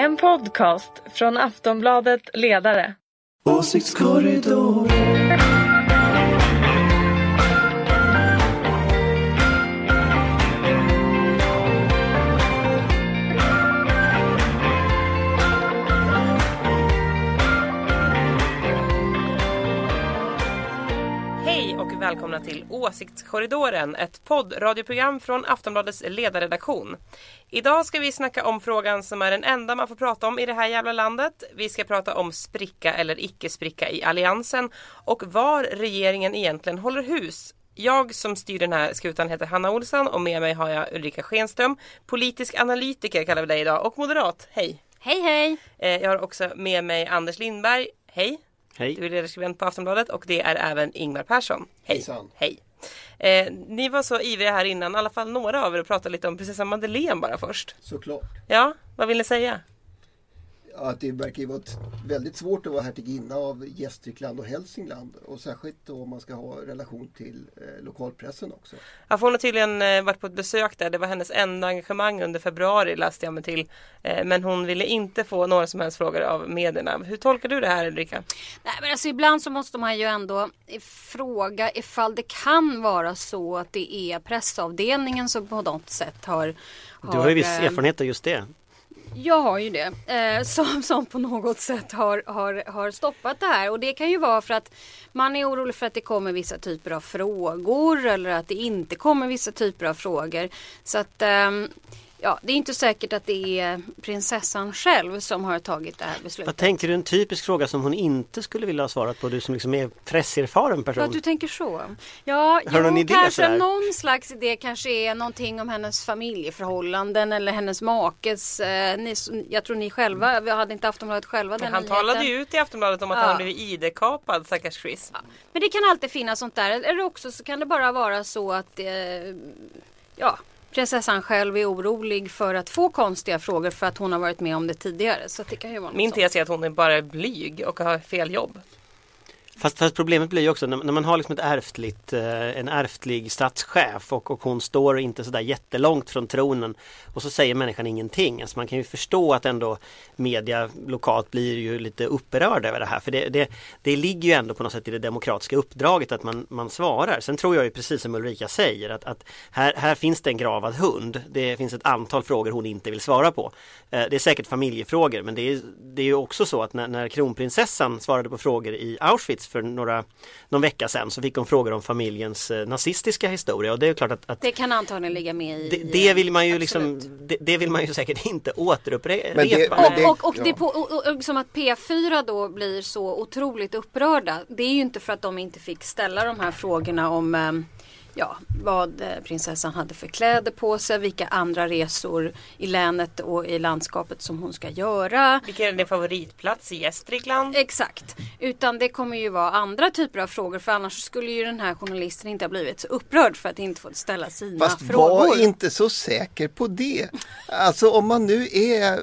En podcast från Aftonbladet Ledare. Åsiktskorridor. Välkomna till Åsiktskorridoren, ett poddradioprogram från Aftonbladets ledarredaktion. Idag ska vi snacka om frågan som är den enda man får prata om i det här jävla landet. Vi ska prata om spricka eller icke spricka i alliansen och var regeringen egentligen håller hus. Jag som styr den här skutan heter Hanna Olsson och med mig har jag Ulrika Schenström, politisk analytiker kallar vi dig idag och moderat. Hej! Hej hej! Eh, Jag har också med mig Anders Lindberg. Hej! Hej. Du är ledarskribent på Aftonbladet och det är även Ingmar Persson. Hej! Hejsan. Hej! Eh, ni var så ivriga här innan, i alla fall några av er, att prata lite om prinsessan Madeleine bara först. Såklart. Ja, vad vill ni säga? Att det verkar ju vara ett- väldigt svårt att vara hertiginna av Gästrikland och Hälsingland. Och särskilt om man ska ha relation till eh, lokalpressen också. Ja, hon har tydligen eh, varit på ett besök där, det var hennes enda engagemang under februari läste jag mig till. Eh, men hon ville inte få några som helst frågor av medierna. Hur tolkar du det här Ulrika? Nej, men alltså, ibland så måste man ju ändå fråga ifall det kan vara så att det är pressavdelningen som på något sätt har... Du har ju viss eh, erfarenhet av just det. Jag har ju det. Eh, som, som på något sätt har, har, har stoppat det här. Och det kan ju vara för att man är orolig för att det kommer vissa typer av frågor. Eller att det inte kommer vissa typer av frågor. Så att eh, ja, det är inte säkert att det är prinsessan själv som har tagit det här beslutet. Vad tänker du en typisk fråga som hon inte skulle vilja ha svarat på? Du som liksom är presserfaren Ja, person. du tänker så. Ja, Har någon jo, idé kanske sådär? någon slags idé kanske är någonting om hennes familjeförhållanden eller hennes makes. Eh, ni, jag tror ni själva, vi hade inte Aftonbladet själva den Han nyheten. talade ju ut i Aftonbladet om att Ja. han blivit ID-kapad, stackars Chris. Men det kan alltid finnas sånt där. Eller också så kan det bara vara så att eh, ja, prinsessan själv är orolig för att få konstiga frågor för att hon har varit med om det tidigare. Så det kan ju vara Min tes är att hon är bara blyg och har fel jobb. Fast, fast problemet blir ju också när, när man har liksom ett ärftligt, eh, en ärftlig statschef och, och hon står inte sådär jättelångt från tronen och så säger människan ingenting. Alltså man kan ju förstå att ändå media lokalt blir ju lite upprörda över det här. För det, det, det ligger ju ändå på något sätt i det demokratiska uppdraget att man, man svarar. Sen tror jag ju precis som Ulrika säger att, att här, här finns det en gravad hund. Det finns ett antal frågor hon inte vill svara på. Eh, Det är säkert familjefrågor men det är, det är ju också så att när, när kronprinsessan svarade på frågor i Auschwitz för några, någon vecka sedan så fick hon frågor om familjens eh, nazistiska historia och det är klart att, att Det kan antagligen ligga med i... det, det vill man ju Absolut. liksom det, det vill man ju säkert inte återupprepa. Och, det- och, och, ja. det på, och, och, som att P4 då blir så otroligt upprörda. Det är ju inte för att de inte fick ställa de här frågorna om ehm, ja, vad eh, prinsessan hade för kläder på sig, vilka andra resor i länet och i landskapet som hon ska göra. Vilken är din favoritplats i Gästrikland? Exakt, utan det kommer ju vara andra typer av frågor för annars skulle ju den här journalisten inte ha blivit så upprörd för att inte få ställa sina Fast frågor. var inte så säker på det. Alltså om man nu är eh,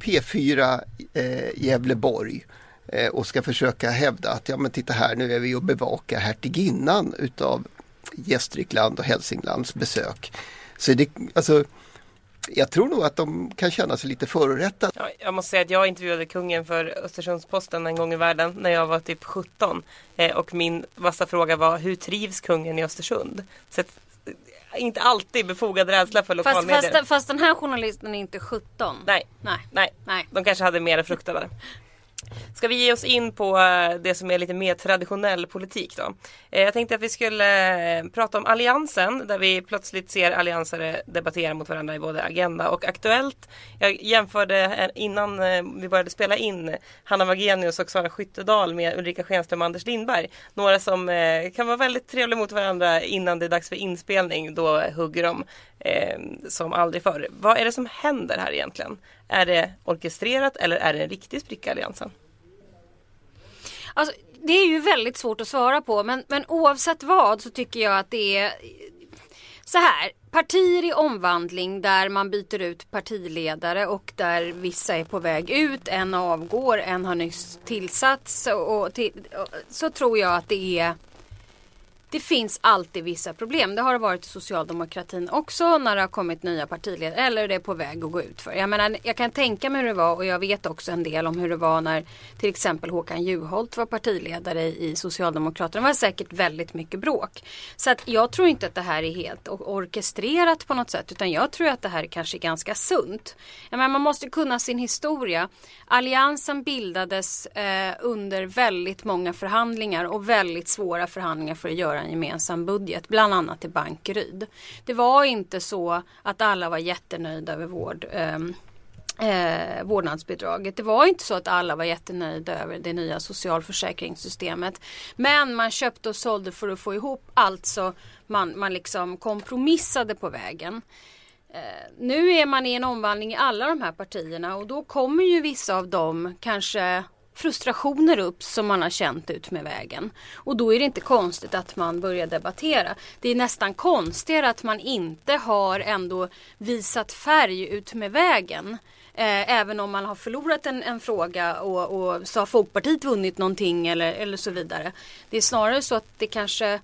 P4 eh, Gävleborg eh, och ska försöka hävda att ja men titta här nu är vi och bevakar hertiginnan utav Gästrikland och Hälsinglands besök. Så det, alltså, jag tror nog att de kan känna sig lite förorättade. Ja, jag måste säga att jag intervjuade kungen för Östersundsposten en gång i världen när jag var typ 17. Eh, och min vassa fråga var hur trivs kungen i Östersund? Så att, eh, inte alltid befogad rädsla för Fast, lokalmedier. fast, fast den här journalisten är inte 17. Nej, Nej. nej. Nej. De kanske hade mer att frukta där. Ska vi ge oss in på eh, det som är lite mer traditionell politik då? Eh, jag tänkte att vi skulle eh, prata om Alliansen där vi plötsligt ser alliansare debattera mot varandra i både Agenda och Aktuellt. Jag jämförde innan vi började spela in Hanna Wagenius och Sara Skyttedal med Ulrika Schenström och Anders Lindberg. Några som kan vara väldigt trevliga mot varandra innan det är dags för inspelning. Då hugger de som aldrig förr. Vad är det som händer här egentligen? Är det orkestrerat eller är det en riktig spricka i Alliansen? Alltså, det är ju väldigt svårt att svara på men, men oavsett vad så tycker jag att det är så här. Partier i omvandling där man byter ut partiledare och där vissa är på väg ut, en avgår, en har nyss tillsatts och, och och, så tror jag att det är det finns alltid vissa problem. Det har det varit i socialdemokratin också när det har kommit nya partiledare eller det är på väg att gå ut för. Jag menar, jag kan tänka mig hur det var och jag vet också en del om hur det var när till exempel Håkan Juholt var partiledare i Socialdemokraterna. Det var säkert väldigt mycket bråk. Så att jag tror inte att det här är helt orkestrerat på något sätt utan jag tror att det här kanske är ganska sunt. Jag menar, man måste kunna sin historia. Alliansen bildades eh, under väldigt många förhandlingar och väldigt svåra förhandlingar för att göra en gemensam budget, bland annat i Bankeryd. Det var inte så att alla var jättenöjda över vård, eh, eh, vårdnadsbidraget. Det var inte så att alla var jättenöjda över det nya socialförsäkringssystemet. Men man köpte och sålde för att få ihop, alltså man, man liksom kompromissade på vägen. Eh, nu är man i en omvandling i alla de här partierna och då kommer ju vissa av dem kanske frustrationer upp som man har känt ut med vägen. Och då är det inte konstigt att man börjar debattera. Det är nästan konstigare att man inte har ändå visat färg ut med vägen. Eh, även om man har förlorat en, en fråga och, och, så har Folkpartiet vunnit någonting eller, eller så vidare. Det är snarare så att det kanske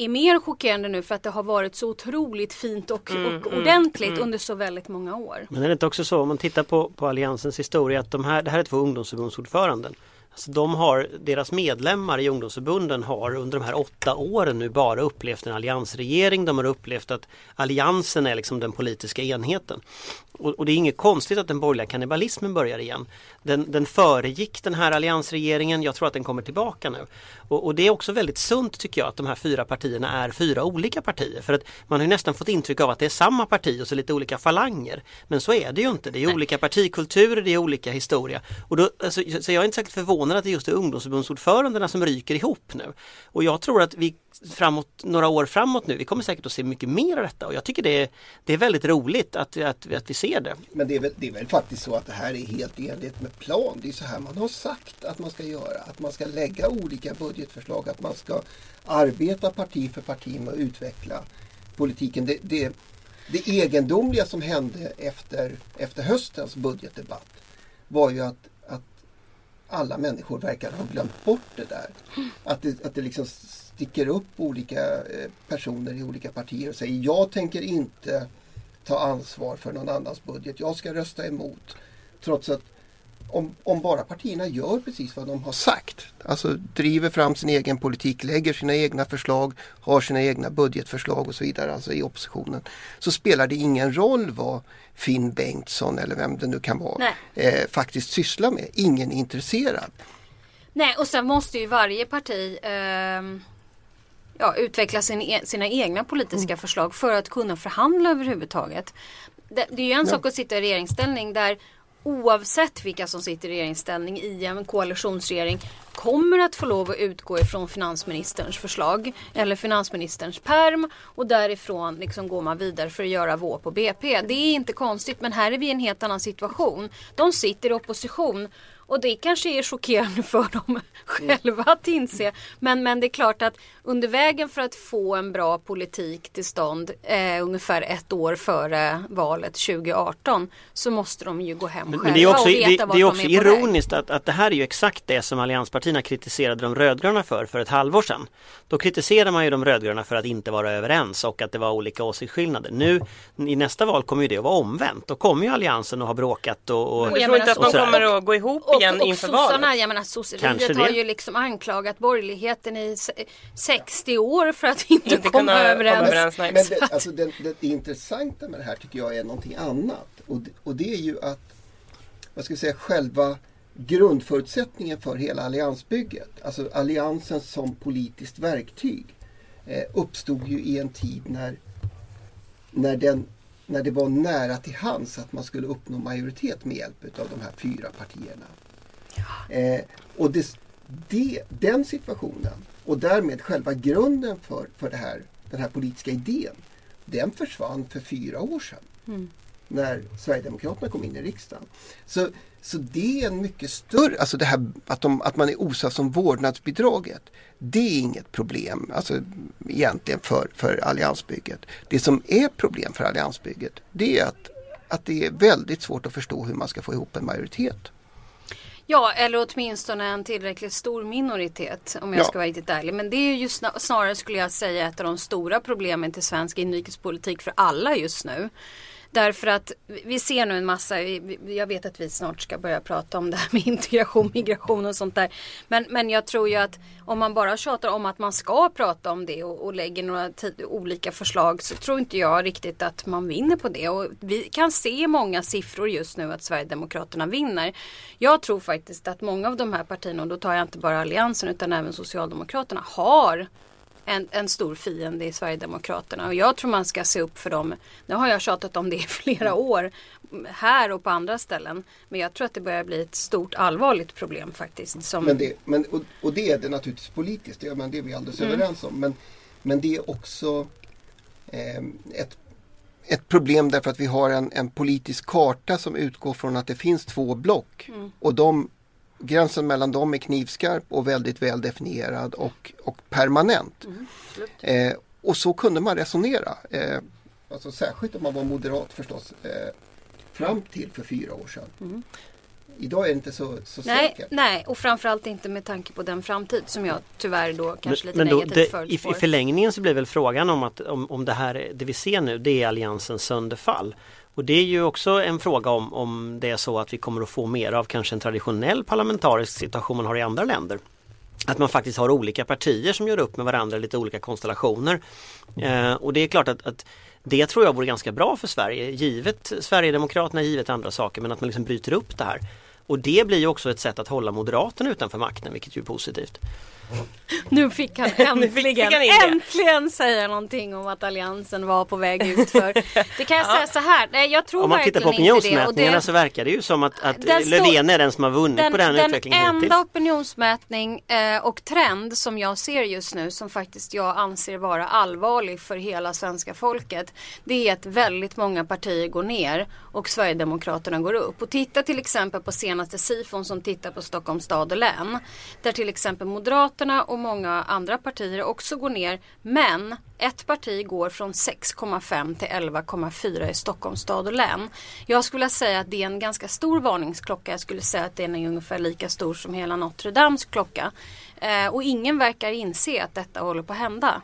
är mer chockerande nu för att det har varit så otroligt fint och, mm, och mm, ordentligt mm, under så väldigt många år. Men är det inte också så om man tittar på, på Alliansens historia att de här, det här är två ungdomsförbundsordföranden. Alltså de har, deras medlemmar i ungdomsförbunden har under de här åtta åren nu bara upplevt en alliansregering. De har upplevt att alliansen är liksom den politiska enheten. Och, och, det är inget konstigt att den borgerliga kannibalismen börjar igen. Den, den föregick den här alliansregeringen, jag tror att den kommer tillbaka nu. Och, och, det är också väldigt sunt tycker jag att de här fyra partierna är fyra olika partier. För att man har nästan fått intryck av att det är samma parti och så lite olika falanger. Men så är det ju inte. Det är Nej. olika partikulturer, det är olika historia. Och då, alltså, så jag är inte särskilt förvånad att det just är ungdomsförbundsordförandena som ryker ihop nu. Och jag tror att vi framåt, några år framåt nu, vi kommer säkert att se mycket mer av detta och jag tycker det är, det är väldigt roligt att, att, att vi ser det. Men det är, väl, det är väl faktiskt så att det här är helt i enlighet med plan. Det är så här man har sagt att man ska göra. Att man ska lägga olika budgetförslag, att man ska arbeta parti för parti med att utveckla politiken. Det, det, det egendomliga som hände efter, efter höstens budgetdebatt var ju att, att alla människor verkar ha glömt bort det där. Att det, att det liksom sticker upp olika eh, personer i olika partier och säger jag tänker inte ta ansvar för någon annans budget. Jag ska rösta emot. Trots att om, om, bara partierna gör precis vad de har sagt, alltså driver fram sin egen politik, lägger sina egna förslag, har sina egna budgetförslag och så vidare, alltså i oppositionen, så spelar det ingen roll vad Finn Bengtsson eller vem det nu kan vara eh, faktiskt sysslar med. Ingen är intresserad. Nej, och sen måste ju varje parti eh ja, utveckla sin, e-, sina egna politiska mm. förslag för att kunna förhandla överhuvudtaget. Det, det är ju en ja. sak att sitta i regeringsställning där oavsett vilka som sitter i regeringsställning i en koalitionsregering kommer att få lov att utgå ifrån finansministerns förslag eller finansministerns perm och därifrån liksom går man vidare för att göra vår på BP. Det är inte konstigt men här är vi i en helt annan situation. De sitter i opposition och det kanske är chockerande för dem själva att inse. Men, men det är klart att under vägen för att få en bra politik till stånd eh, ungefär ett år före valet 2018 så måste de ju gå hem men, själva det är också, och veta det, det är också de är ironiskt att, att det här är ju exakt det som allianspartierna kritiserade de rödgröna för för ett halvår sedan. Då kritiserade man ju de rödgröna för att inte vara överens och att det var olika åsiktsskillnader. Nu i nästa val kommer ju det att vara omvänt. Då kommer ju alliansen att ha bråkat och... och jag tror inte att de kommer att gå ihop igen och, inför valet. Jag menar sosseriet har ju liksom anklagat borgerligheten i 60 år för att inte, inte komma överens. överens men det, alltså, det, det, det, intressanta med det här tycker jag är någonting annat. Och, och det är ju att vad ska jag säga, själva grundförutsättningen för hela alliansbygget, alltså alliansen som politiskt verktyg, eh, uppstod ju i en tid när, när, den, när det var nära till hands att man skulle uppnå majoritet med hjälp av de här fyra partierna. Eh, och det, det, den situationen och därmed själva grunden för, för det här, den här politiska idén, den försvann för fyra år sedan. Mm. När Sverigedemokraterna kom in i riksdagen. Så, så det är en mycket större, alltså det här att, de, att man är osams om vårdnadsbidraget. Det är inget problem alltså, egentligen för, för alliansbygget. Det som är problem för alliansbygget det är att, att det är väldigt svårt att förstå hur man ska få ihop en majoritet. Ja, eller åtminstone en tillräckligt stor minoritet om jag Ja. ska vara riktigt ärlig. Men det är ju sna- snarare skulle jag säga ett av de stora problemen till svensk inrikespolitik för alla just nu. Därför att vi- ser nu en massa, jag vet att vi snart ska börja prata om det här med integration, migration och sånt där. Men, men jag tror ju att om man bara tjatar om att man ska prata om det och, och lägger några olika förslag så tror inte jag riktigt att man vinner på det. Och vi kan se många siffror just nu att Sverigedemokraterna vinner. Jag tror faktiskt att många av de här partierna, och då tar jag inte bara Alliansen utan även Socialdemokraterna, har en, en stor fiende i Sverigedemokraterna och jag tror man ska se upp för dem. Nu har jag tjatat om det i flera år här och på andra ställen. Men jag tror att det börjar bli ett stort allvarligt problem faktiskt. Som, Men det, men, och, och det är det naturligtvis politiskt, det, men det är vi alldeles Mm. överens om. Men, men det är också eh, ett, ett problem därför att vi har en, en politisk karta som utgår från att det finns två block. Mm. Och de, gränsen mellan dem är knivskarp och väldigt väl definierad och, och permanent. Mm, eh, och så kunde man resonera. Eh, alltså särskilt om man var moderat förstås. Eh, fram till för fyra år sedan. Idag är det inte så, så Mm. nej, säkert. nej, och framförallt inte med tanke på den framtid som jag tyvärr då kanske lite men då, negativt det, i. I förlängningen så blir väl frågan om att om, om det här det vi ser nu det är alliansens sönderfall. Och det är ju också en fråga om, om det är så att vi kommer att få mer av kanske en traditionell parlamentarisk situation man har i andra länder. Att man faktiskt har olika partier som gör upp med varandra i lite olika konstellationer. Eh, och det är klart att, att det tror jag vore ganska bra för Sverige, givet Sverigedemokraterna, givet andra saker, men att man liksom bryter upp det här. Och det blir ju också ett sätt att hålla Moderaterna utanför makten, vilket ju är positivt. Nu fick han äntligen, fick- han äntligen säga någonting om att Alliansen var på väg ut för. Det kan jag säga så här, nej jag tror Om man tittar på opinionsmätningarna det så verkar det ju som att, att Den Löfven är den som har vunnit den, på den, den utvecklingen enda hittills. opinionsmätning eh, och trend som jag ser just nu som faktiskt jag anser vara allvarlig för hela svenska folket. Det är att väldigt många partier går ner och Sverigedemokraterna går upp. Och titta till exempel på senaste Sifon som tittar på Stockholms stad och län. Där till exempel Moderaterna och många andra partier också går ner. Men ett parti går från 6,5 till 11,4 i Stockholms stad och län. Jag skulle vilja säga att det är en ganska stor varningsklocka. Jag skulle säga att den är ungefär lika stor som hela Notre Dames klocka. Eh, och ingen verkar inse att detta håller på att hända.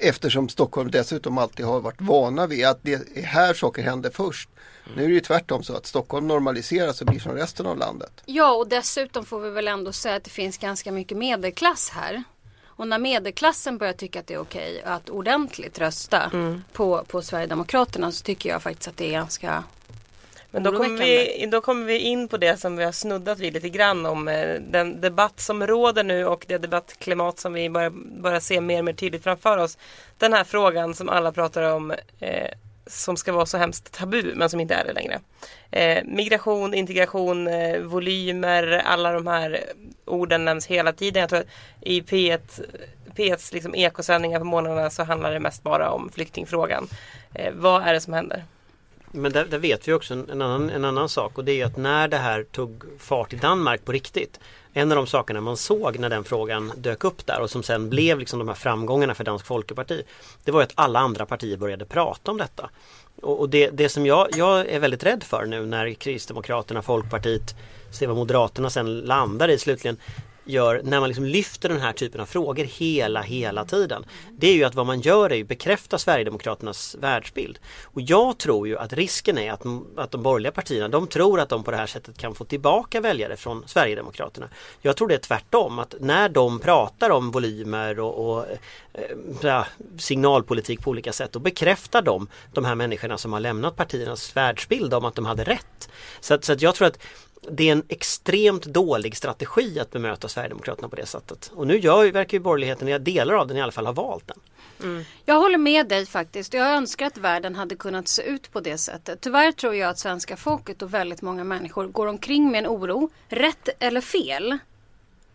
Eftersom Stockholm dessutom alltid har varit vana vid att det är här saker händer först. Nu är det ju tvärtom så att Stockholm normaliseras och blir som resten av landet. Ja och dessutom får vi väl ändå säga att det finns ganska mycket medelklass här. Och när medelklassen börjar tycka att det är okej att ordentligt rösta på, på Sverigedemokraterna så tycker jag faktiskt att det är ganska Men då kommer, vi, då kommer vi in på det som vi har snuddat vid lite grann om eh, den debatt som råder nu och det debattklimat som vi börjar, börjar se mer och mer tydligt framför oss. Den här frågan som alla pratar om eh, som ska vara så hemskt tabu men som inte är det längre. Eh, migration, integration, eh, volymer, alla de här orden nämns hela tiden. Jag tror att i P1, P1s liksom ekosändningar på morgnarna så handlar det mest bara om flyktingfrågan. Eh, vad är det som händer? Men där, där vet vi också en, annan, en annan sak och det är att när det här tog fart i Danmark på riktigt En av de sakerna man såg när den frågan dök upp där och som sen blev liksom de här framgångarna för Dansk Folkeparti Det var ju att alla andra partier började prata om detta. Och, och det, det som jag, jag är väldigt rädd för nu när Kristdemokraterna, Folkpartiet, se vad Moderaterna sen landar i slutligen gör när man liksom lyfter den här typen av frågor hela, hela tiden. Det är ju att vad man gör är ju bekräfta Sverigedemokraternas världsbild. Och jag tror ju att risken är att, att de borgerliga partierna, de tror att de på det här sättet kan få tillbaka väljare från Sverigedemokraterna. Jag tror det är tvärtom, att när de pratar om volymer och, och eh, signalpolitik på olika sätt, då bekräftar de de här människorna som har lämnat partiernas världsbild om att de hade rätt. Så, att, så att jag tror att det är en extremt dålig strategi att bemöta Sverigedemokraterna på det sättet. Och nu gör, verkar ju borgerligheten, delar av den i alla fall, ha valt den. Mm. Jag håller med dig faktiskt. Jag önskar att världen hade kunnat se ut på det sättet. Tyvärr tror jag att svenska folket och väldigt många människor går omkring med en oro, rätt eller fel,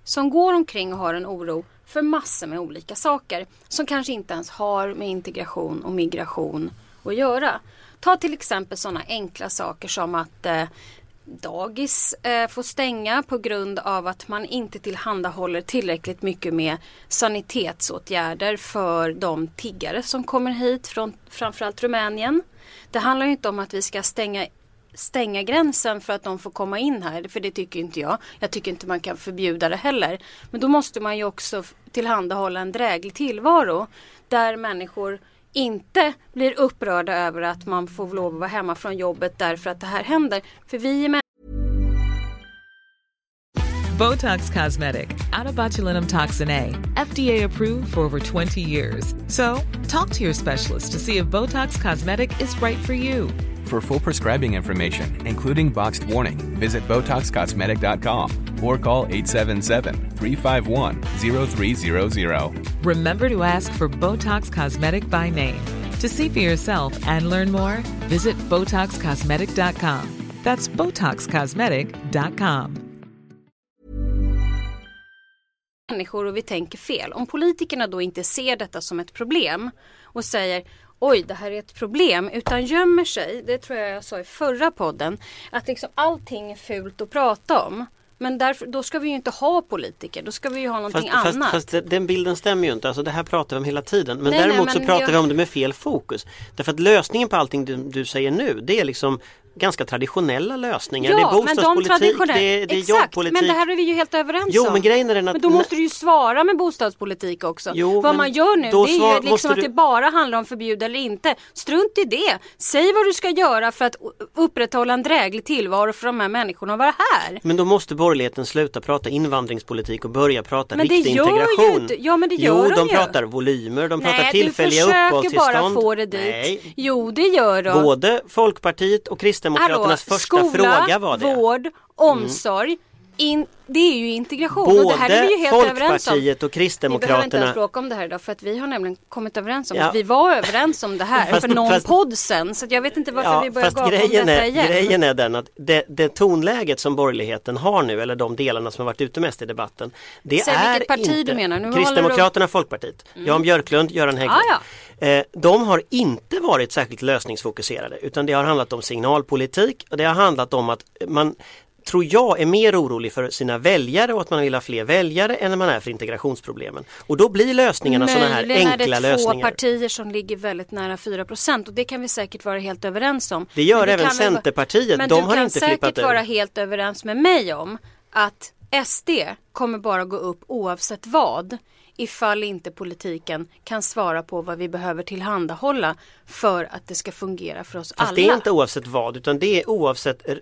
som går omkring och har en oro för massor med olika saker som kanske inte ens har med integration och migration att göra. Ta till exempel sådana enkla saker som att eh, dagis eh, får stänga på grund av att man inte tillhandahåller tillräckligt mycket med sanitetsåtgärder för de tiggare som kommer hit från framförallt Rumänien. Det handlar ju inte om att vi ska stänga stänga gränsen för att de får komma in här. För det tycker inte jag. Jag tycker inte man kan förbjuda det heller. Men då måste man ju också tillhandahålla en dräglig tillvaro. Där människor inte blir upprörda över att man får lov att vara hemma från jobbet därför att det här händer. För vi är med. Botox Cosmetic, Autobotulinum toxin A, FDA approved for over 20 years. So, talk to your specialist to see if Botox Cosmetic is right for you. For full prescribing information, including boxed warning, visit BotoxCosmetic.com or call 877-351-0300. Remember to ask for Botox Cosmetic by name. To see for yourself and learn more, visit BotoxCosmetic.com. That's BotoxCosmetic.com. människor och vi tänker fel. Om politikerna då inte ser detta som ett problem och säger oj det här är ett problem utan gömmer sig, det tror jag jag sa i förra podden, att liksom allting är fult att prata om. Men därför, då ska vi ju inte ha politiker, då ska vi ju ha någonting fast, annat. Fast, fast den bilden stämmer ju inte, alltså det här pratar vi om hela tiden. Men Nej, däremot nej, så men pratar jag- vi om det med fel fokus. Därför att lösningen på allting du, du säger nu, det är liksom ganska traditionella lösningar. det är Ja, men de bostadspolitik, traditionella, det är, det är exakt, jobbpolitik. men det här är vi ju helt överens Jo, om. men grejen är den att- Men då måste du ju svara med bostadspolitik också. Jo, vad man gör nu det är ju liksom måste att du- det bara handlar om förbjuda eller inte. Strunt i det. Säg vad du ska göra för att upprätthålla en dräglig tillvaro för de här människorna att vara här. Men då måste borgerligheten sluta prata invandringspolitik och börja prata Men det riktig integration. inte- ja, men det jo, gör de de ju. pratar volymer, de pratar Nej, du tillfälliga försöker uppehållstillstånd. bara få det dit. Nej. Jo, det gör de. Både Folkpartiet och Kristdemokraternas första skola, fråga var det. Mm. vård, omsorg. In, det är ju integration och det här är Både vi ju helt överens om. Och Vi behöver inte ens Kristdemokraterna bråka om det här idag för att vi har nämligen kommit överens om Ja. att vi var överens om det här Fast- för någon fast- podd sen. Så jag vet inte varför vi börjar gapa om detta är, igen. grejen är den att det, det tonläget som borgerligheten har nu, eller de delarna som har varit ute mest i debatten. Det Säg är vilket parti inte du menar. Nu Kristdemokraterna, Folkpartiet, Jan Björklund, Göran Hägglund. Ah, Eh, De har inte varit särskilt lösningsfokuserade utan det har handlat om signalpolitik och det har handlat om att man tror jag är mer orolig för sina väljare och att man vill ha fler väljare än man är för integrationsproblemen. Och då blir lösningarna sådana här Möjligen är enkla det två lösningar. partier som ligger väldigt nära 4% och det kan vi säkert vara helt överens om. Det gör Men även kan Centerpartiet. Men De du har kan inte flippat säkert ur. vara helt överens med mig om att SD kommer bara gå upp oavsett vad ifall inte politiken kan svara på vad vi behöver tillhandahålla för att det ska fungera för oss Fast alla. det är inte oavsett vad utan det är oavsett eh,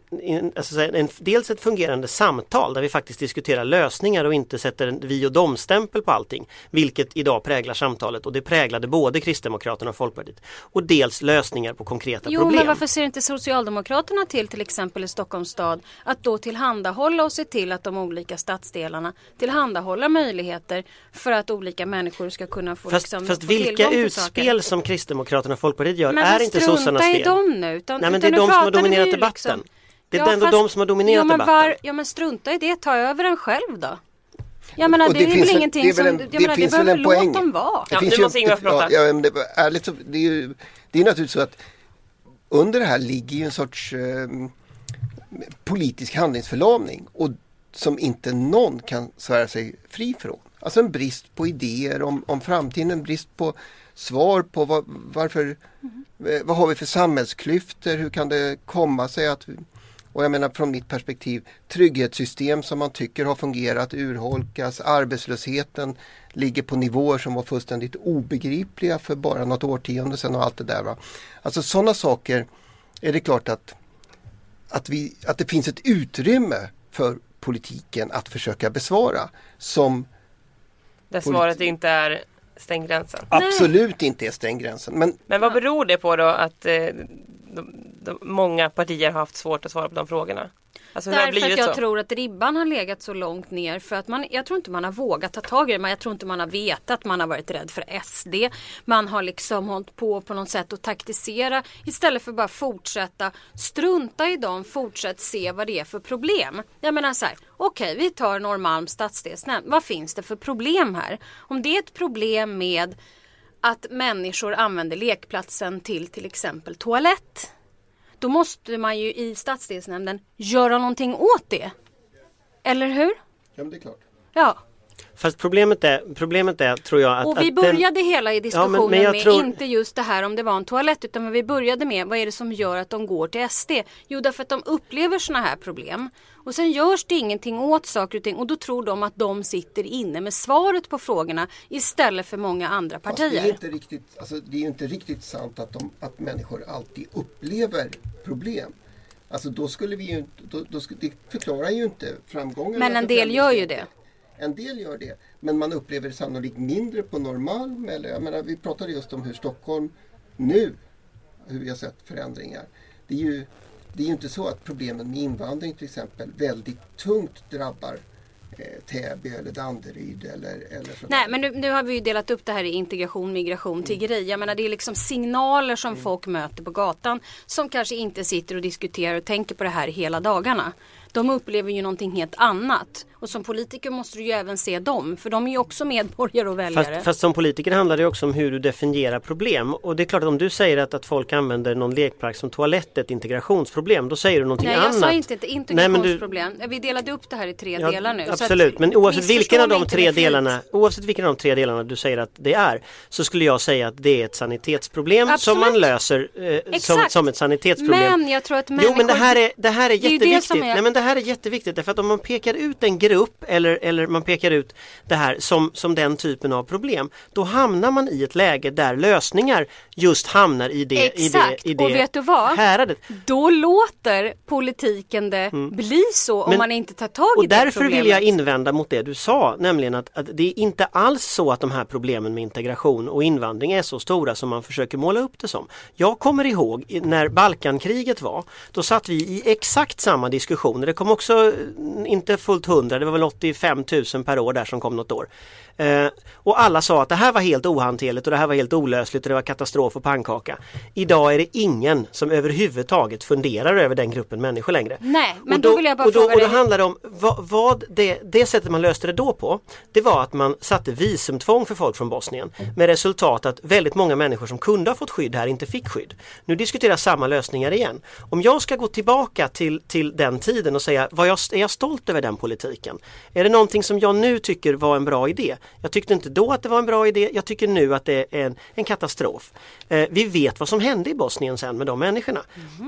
alltså, en, dels ett fungerande samtal där vi faktiskt diskuterar lösningar och inte sätter en vi och dom-stämpel på allting. Vilket idag präglar samtalet och det präglade både Kristdemokraterna och Folkpartiet. Och dels lösningar på konkreta Jo problem. men varför ser inte Socialdemokraterna till till exempel i Stockholms stad att då tillhandahålla och se till att de olika stadsdelarna tillhandahåller möjligheter för att olika människor ska kunna få, Fast, liksom, fast få vilka utspel saker. som Kristdemokraterna och Folkpartiet gör Men är inte strunta sossarnas i fel. dem nu. Utan, Nej men det utan är nu de som har dominerat ju debatten. liksom- Det är Ja, ändå fast- de som har dominerat ja, men debatten. var, ja men strunta i det, ta över den själv då. Jag menar det, det är väl ingenting det är som, en- det menar, det finns väl behöver en låt poäng. dem vara. Ja, finns nu måste Ingvar prata. Ja, ja, men det, ärligt så, det är ju det är naturligtvis så att under det här ligger ju en sorts eh, politisk handlingsförlamning och som inte någon kan svära sig fri från. Alltså en brist på idéer om, om framtiden, en brist på svar på vad, varför, mm. vad har vi för samhällsklyftor, hur kan det komma sig att och jag menar från mitt perspektiv trygghetssystem som man tycker har fungerat urholkas, arbetslösheten ligger på nivåer som var fullständigt obegripliga för bara något årtionde sedan och allt det där. Va? Alltså sådana saker är det klart att, att, vi, att det finns ett utrymme för politiken att försöka besvara som där svaret inte är stäng gränsen. absolut inte är stäng gränsen. Men Men vad beror det på då att eh, de, de, många partier har haft svårt att svara på de frågorna? Alltså Därför att jag så? tror att ribban har legat så långt ner för att man, jag tror inte man har vågat ta tag i det. Men jag tror inte man har vetat, man har varit rädd för SD. Man har liksom hållit på på något sätt och taktisera istället för bara fortsätta strunta i dem, fortsätt se vad det är för problem. Jag menar så här, okej vi tar Norrmalms stadsdelsnämnd. Vad finns det för problem här? Om det är ett problem med att människor använder lekplatsen till till exempel toalett då måste man ju i stadsdelsnämnden göra någonting åt det. Eller hur? Ja, men det är klart. Ja. Fast problemet är, problemet är tror jag att... Och vi att den- började hela i diskussionen Ja, men- men jag med tror- inte just det här om det var en toalett utan vad vi började med vad är det som gör att de går till SD? Jo därför att de upplever sådana här problem. Och sen görs det ingenting åt saker och ting och då tror de att de sitter inne med svaret på frågorna istället för många andra Fast det är partier. inte riktigt, alltså, det är inte riktigt sant att, de, att människor alltid upplever problem. Alltså då skulle vi ju då, då det förklarar ju inte framgången. Men en del gör ju det. En del gör det. Men man upplever det sannolikt mindre på Norrmalm. Eller, jag menar, vi pratade just om hur Stockholm nu, hur vi har sett förändringar. Det är ju, det är ju inte så att problemen med invandring till exempel väldigt tungt drabbar eh, Täby eller Danderyd eller, eller sådär. Nej men nu, nu har vi ju delat upp det här i integration, migration, tiggeri. Jag menar det är liksom signaler som folk möter på gatan som kanske inte sitter och diskuterar och tänker på det här hela dagarna. De upplever ju någonting helt annat. Och som politiker måste du ju även se dem. För de är ju också medborgare och väljare. Fast, fast som politiker handlar det också om hur du definierar problem. Och det är klart att om du säger att, att folk använder någon lekpark som toalett, ett integrationsproblem, då säger du någonting Nej annat. jag sa inte ett Nej, men du- integrationsproblem. Vi delade upp det här i tre Ja, delar nu. så att Absolut, men oavsett vilken av de tre delarna Oavsett vilken av de tre delarna du säger att det är Så skulle jag säga att det är ett sanitetsproblem som Absolut. man löser eh, som, som ett sanitetsproblem Men jag tror att Jo människor... men det här är, det här är Det är det jätteviktigt. som är- Nej men det här är jätteviktigt därför att om man pekar ut en grupp eller, eller man pekar ut det här som, som den typen av problem Då hamnar man i ett läge där lösningar just hamnar i det, Exakt. i det, i det Och vet du vad? häradet. Då låter politiken det bli så om Men- man inte tar tag i Och det därför problemet. vill jag invända mot det du sa, nämligen att, att det är inte alls så att de här problemen med integration och invandring är så stora som man försöker måla upp det som. Jag kommer ihåg när Balkankriget var, då satt vi i exakt samma diskussioner. Det kom också eh, inte fullt hundra, det var väl 85 000 per år där som kom något år. Eh, och alla sa att det här var helt ohanterligt och det här var helt olösligt och det var katastrof och pannkaka. Idag är det ingen som överhuvudtaget funderar över den gruppen människor längre. Nej, men och då vill jag bara och då, fråga och då dig- handlar det om vad, vad det, det sättet man löste det då på det var att man satte visumtvång för folk från Bosnien med resultat att väldigt många människor som kunde ha fått skydd här inte fick skydd. Nu diskuteras samma lösningar igen. Om jag ska gå tillbaka till, till den tiden och säga var jag, är jag stolt över den politiken? Är det någonting som jag nu tycker var en bra idé? Jag tyckte inte då att det var en bra idé, jag tycker nu att det är en, en katastrof. Eh, vi vet vad som hände i Bosnien sen med de människorna.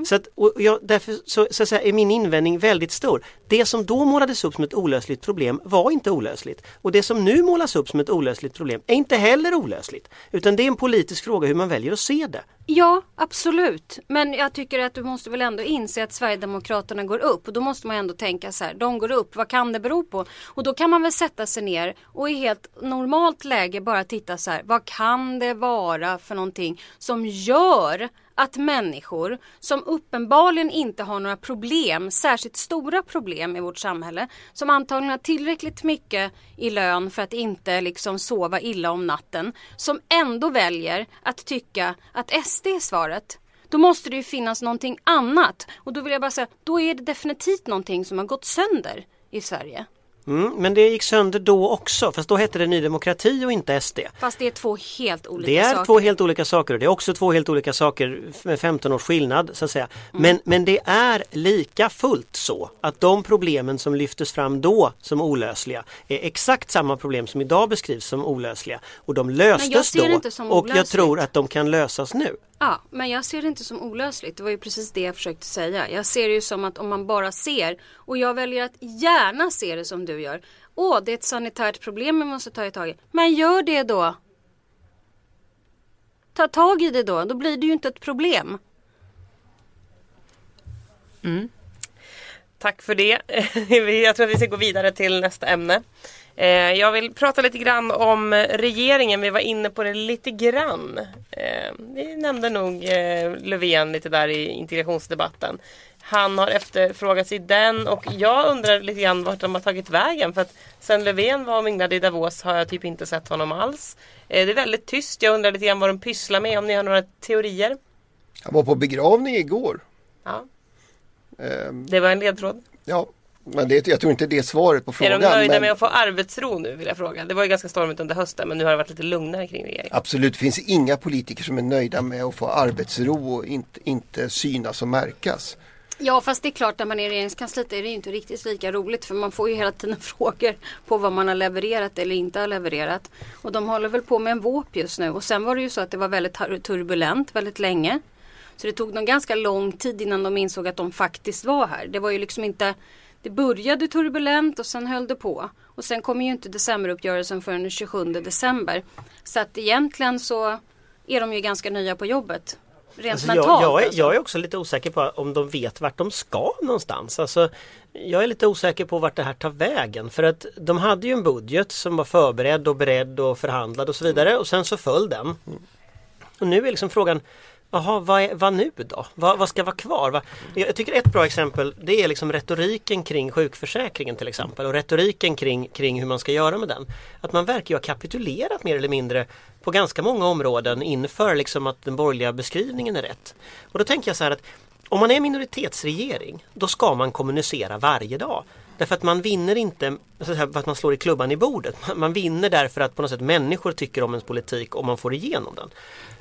Så att, och jag, därför så, så säga, är min invändning väldigt stor. Det som då målades upp som ett olösligt problem var inte olösligt. Och det som nu målas upp som ett olösligt problem är inte heller olösligt. Utan det är en politisk fråga hur man väljer att se det. Ja, absolut. Men jag tycker att du måste väl ändå inse att Sverigedemokraterna går upp. Och då måste man ändå tänka så här, de går upp, vad kan det bero på? Och då kan man väl sätta sig ner och i helt normalt läge bara titta så här, vad kan det vara för någonting som gör att människor som uppenbarligen inte har några problem, särskilt stora problem i vårt samhälle, som antagligen har tillräckligt mycket i lön för att inte liksom sova illa om natten, som ändå väljer att tycka att SD är svaret. Då måste det ju finnas någonting annat. Och då vill jag bara säga, då är det definitivt någonting som har gått sönder i Sverige. Mm, men det gick sönder då också, fast då hette det Ny Demokrati och inte SD. Fast det är två helt olika Det är saker. två helt olika saker och det är också två helt olika saker med 15 års skillnad så att säga. Mm. Men, men det är lika fullt så att de problemen som lyftes fram då som olösliga är exakt samma problem som idag beskrivs som olösliga. Och de löstes då och jag tror att de kan lösas nu. Ja, men jag ser det inte som olösligt. Det var ju precis det jag försökte säga. Jag ser det ju som att om man bara ser och jag väljer att gärna se det som du gör. Åh, det är ett sanitärt problem vi måste ta i tag i. Men gör det då. Ta tag i det då. Då blir det ju inte ett problem. Mm. Tack för det. Jag tror att vi ska gå vidare till nästa ämne. Eh, Jag vill prata lite grann om regeringen. Vi var inne på det lite grann. Eh, Vi nämnde nog eh, Löfven lite där i integrationsdebatten. Han har efterfrågats i den och jag undrar lite grann vart de har tagit vägen. För att sen Löfven var och minglade i Davos har jag typ inte sett honom alls. Det är väldigt tyst. Jag undrar lite grann vad de pysslar med. Om ni har några teorier? Han var på begravning igår. Ja, Ehm, det var en ledtråd. ja, men det, jag tror inte det är svaret på Är frågan. de nöjda men med att få arbetsro nu vill jag fråga? Det var ju ganska stormigt under hösten men nu har det varit lite lugnare kring regeringen. Absolut, det finns inga politiker som är nöjda med att få arbetsro och inte, inte synas och märkas. Ja fast det är klart när man är i regeringskansliet är det ju inte riktigt lika roligt för man får ju hela tiden frågor på vad man har levererat eller inte har levererat. Och de håller väl på med en våp just nu och sen var det ju så att det var väldigt tur- turbulent väldigt länge. Så det tog dem ganska lång tid innan de insåg att de faktiskt var här. Det var ju liksom inte Det började turbulent och sen höll det på. Och sen kommer ju inte decemberuppgörelsen förrän den 27 december. Så att egentligen så är de ju ganska nya på jobbet. Rent Alltså mentalt. jag, jag, är, alltså. jag är också lite osäker på om de vet vart de ska någonstans. Alltså, jag är lite osäker på vart det här tar vägen. För att de hade ju en budget som var förberedd och beredd och förhandlad och så vidare och sen så föll den. Och nu är liksom frågan Jaha, vad, vad nu då? Vad, vad ska vara kvar? Vad, jag jag tycker ett bra exempel det är liksom retoriken kring sjukförsäkringen till exempel och retoriken kring, kring hur man ska göra med den. Att man verkar ju ha kapitulerat mer eller mindre på ganska många områden inför liksom att den borgerliga beskrivningen är rätt. Och då tänker jag så här att om man är minoritetsregering då ska man kommunicera varje dag. Därför att man vinner inte för att man slår i klubban i bordet. Man- Man vinner därför att på något sätt människor tycker om ens politik och man får igenom den.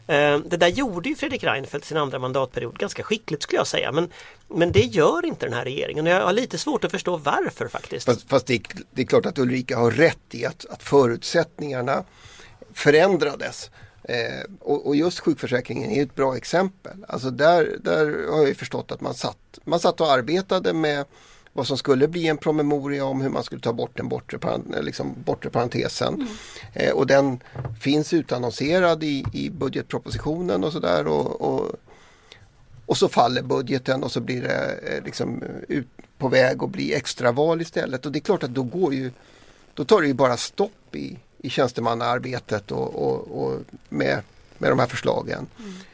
Eh, det där gjorde ju Fredrik Reinfeldt sin andra mandatperiod ganska skickligt skulle jag säga. Men, men det gör inte den här regeringen jag har lite svårt att förstå varför faktiskt. Fast, fast det, är, det är klart att Ulrika har rätt i att, att förutsättningarna förändrades. Eh, och, och just sjukförsäkringen är ett bra exempel. Alltså där, där har jag förstått att man satt, man satt och arbetade med vad som skulle bli en promemoria om hur man skulle ta bort den bortre, liksom bortre parentesen. Eh, och den finns utannonserad i, i budgetpropositionen och sådär. Och, och, och så faller budgeten och så blir det eh, liksom eh, ut på väg att bli extraval istället. Och det är klart att då går ju då tar det ju bara stopp i, i tjänstemannaarbetet och, och, och med, med de här förslagen.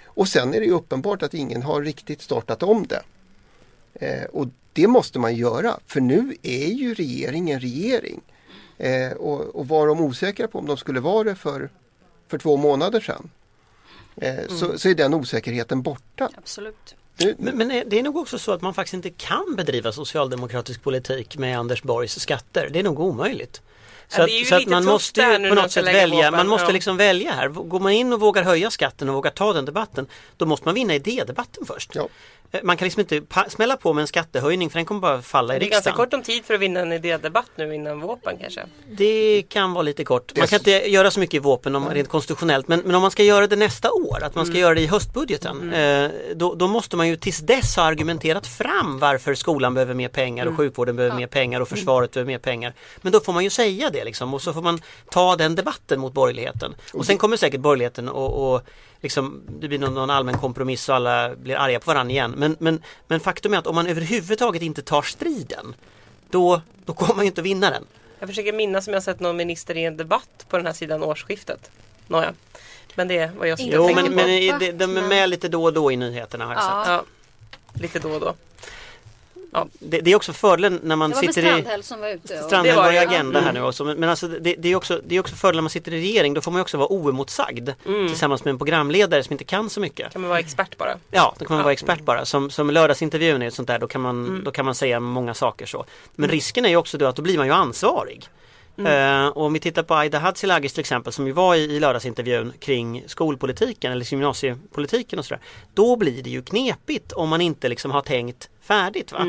Och sen är det ju uppenbart att ingen har riktigt startat om det. Eh, och det måste man göra för nu är ju regeringen regering. Eh, och, och var de osäkra på om de skulle vara det för, för två månader sedan. Eh, så, så är den osäkerheten borta. Absolut. Men, men det är nog också så att man faktiskt inte kan bedriva socialdemokratisk politik med Anders Borgs skatter. Det är nog omöjligt. Så Ja, att, så att man måste ju på något sätt välja. Man måste liksom välja här. Går man in och vågar höja skatten och vågar ta den debatten då måste man vinna idédebatten först. Ja. Eh, Man kan liksom inte smälla på med en skattehöjning för den kommer bara falla i Det är ganska riksdagen. kort om tid för att vinna en idédebatt nu innan våpen kanske. Det kan vara lite kort. Man kan inte göra så mycket i våpen om, rent konstitutionellt men, men om man ska göra det nästa år, att man ska göra det i höstbudgeten eh, då, då måste man ju tills dess ha argumenterat fram varför skolan behöver mer pengar och sjukvården behöver mer pengar och försvaret behöver mer pengar. Men då får man ju säga det liksom och så får man ta den debatten mot borgerligheten. Och sen kommer säkert borgerligheten och, och liksom, det blir någon, någon allmän kompromiss och alla blir arga på varandra igen. Men, men, men faktum är att om man överhuvudtaget inte tar striden då, då kommer man ju inte att vinna den. Jag försöker minnas om jag sett någon minister i en debatt på den här sidan årsskiftet. Nåja. Men det var jag som Inte Jo men, tänkte men på. i- de, de är med lite då och då i nyheterna har jag Ja. sett. Ja, lite då och då. Det, det är också fördelen när man Det var sitter i Strandhäll som var ute. Och... Strandhäll Det var var i det, ja. agenda här nu också men, men alltså det, det är också, det är också fördelen när man sitter i regering då får man ju också vara oemotsagd tillsammans med en programledare som inte kan så mycket. Kan man vara expert bara. Ja, då kan man vara expert bara. Som, som lördagsintervjun är ett sånt där, då kan, man, då kan man säga många saker så. Men risken är ju också då att då blir man ju ansvarig. Eh, och om vi tittar på Aida Hadzilagic till exempel som ju var i, i lördagsintervjun kring skolpolitiken eller gymnasiepolitiken och sådär. Då blir det ju knepigt om man inte liksom har tänkt färdigt. Va?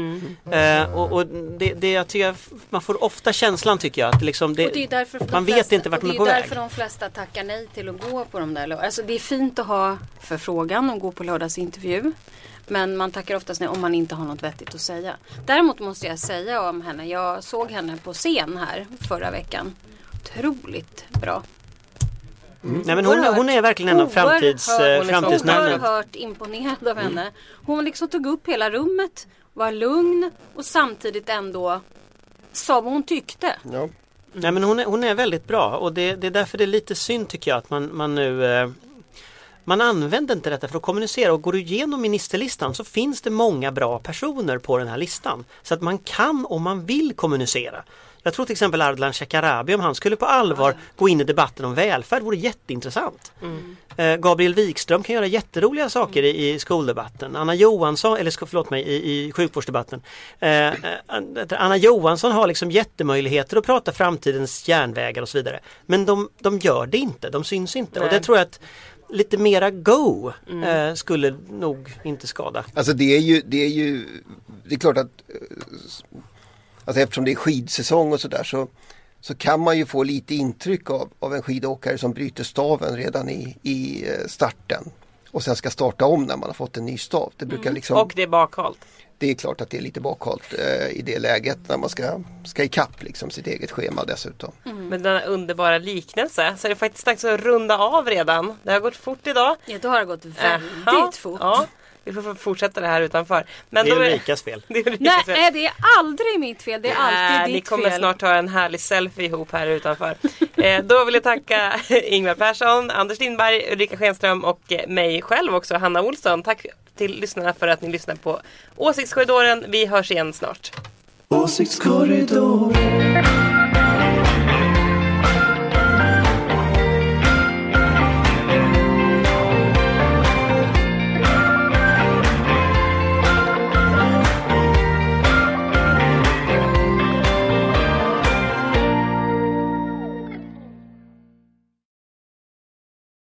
Eh, och och det, det jag tycker, man får ofta känslan tycker jag att det liksom det, det är man vet flesta, inte vart man är det på är väg. därför de flesta tackar nej till att gå på de där. Alltså det är fint att ha förfrågan och gå på lördagsintervju. Men man tackar oftast nej om man inte har något vettigt att säga. Däremot måste jag säga om henne. Jag såg henne på scen här förra veckan. Otroligt bra. Nej, men hon, hon är verkligen en av framtids, eh, framtidsnamnen. Oerhört imponerad av henne. Hon liksom tog upp hela rummet, var lugn och samtidigt ändå sa vad hon tyckte. ja. Nej men hon är, hon är väldigt bra och det, det är därför det är lite synd tycker jag att man, man nu eh, man använder inte detta för att kommunicera och går du igenom ministerlistan så finns det många bra personer på den här listan. Så att man kan om man vill kommunicera. Jag tror till exempel Ardalan Shekarabi om han skulle på allvar gå in i debatten om välfärd vore jätteintressant. Eh, Gabriel Wikström kan göra jätteroliga saker i, i skoldebatten. Anna Johansson, eller förlåt mig, i, i sjukvårdsdebatten. Eh, eh, Anna Johansson har liksom jättemöjligheter att prata framtidens järnvägar och så vidare. Men de, de gör det inte, de syns inte. Och det Nej. tror jag att lite mera go eh, skulle nog inte skada. Alltså det är ju, det är ju, det är klart att eh, alltså eftersom det är skidsäsong och sådär så, så kan man ju få lite intryck av, av en skidåkare som bryter staven redan i, i eh, starten och sen ska starta om när man har fått en ny stav. Det brukar liksom, Och det är bakhalt. det är klart att det är lite bakhalt eh, i det läget när man ska, ska ikapp liksom sitt eget schema dessutom. Med denna underbara liknelse så är det faktiskt dags att runda av redan. Det har gått fort idag. Ja, då har det gått väldigt Jaha, fort. Ja, vi får fortsätta det här utanför. Men Det är Ulrikas fel. Det är Ulrikas fel. Nej, det är aldrig mitt fel. Det är alltid Nej, ditt Ni kommer fel. snart ta en härlig selfie ihop här utanför. eh, då vill jag tacka Ingvar Persson, Anders Lindberg, Ulrika Schenström och eh, mig själv också, Hanna Olsson. Tack till lyssnarna för att ni lyssnar på Åsiktskorridoren. Vi hörs igen snart. Åsiktskorridoren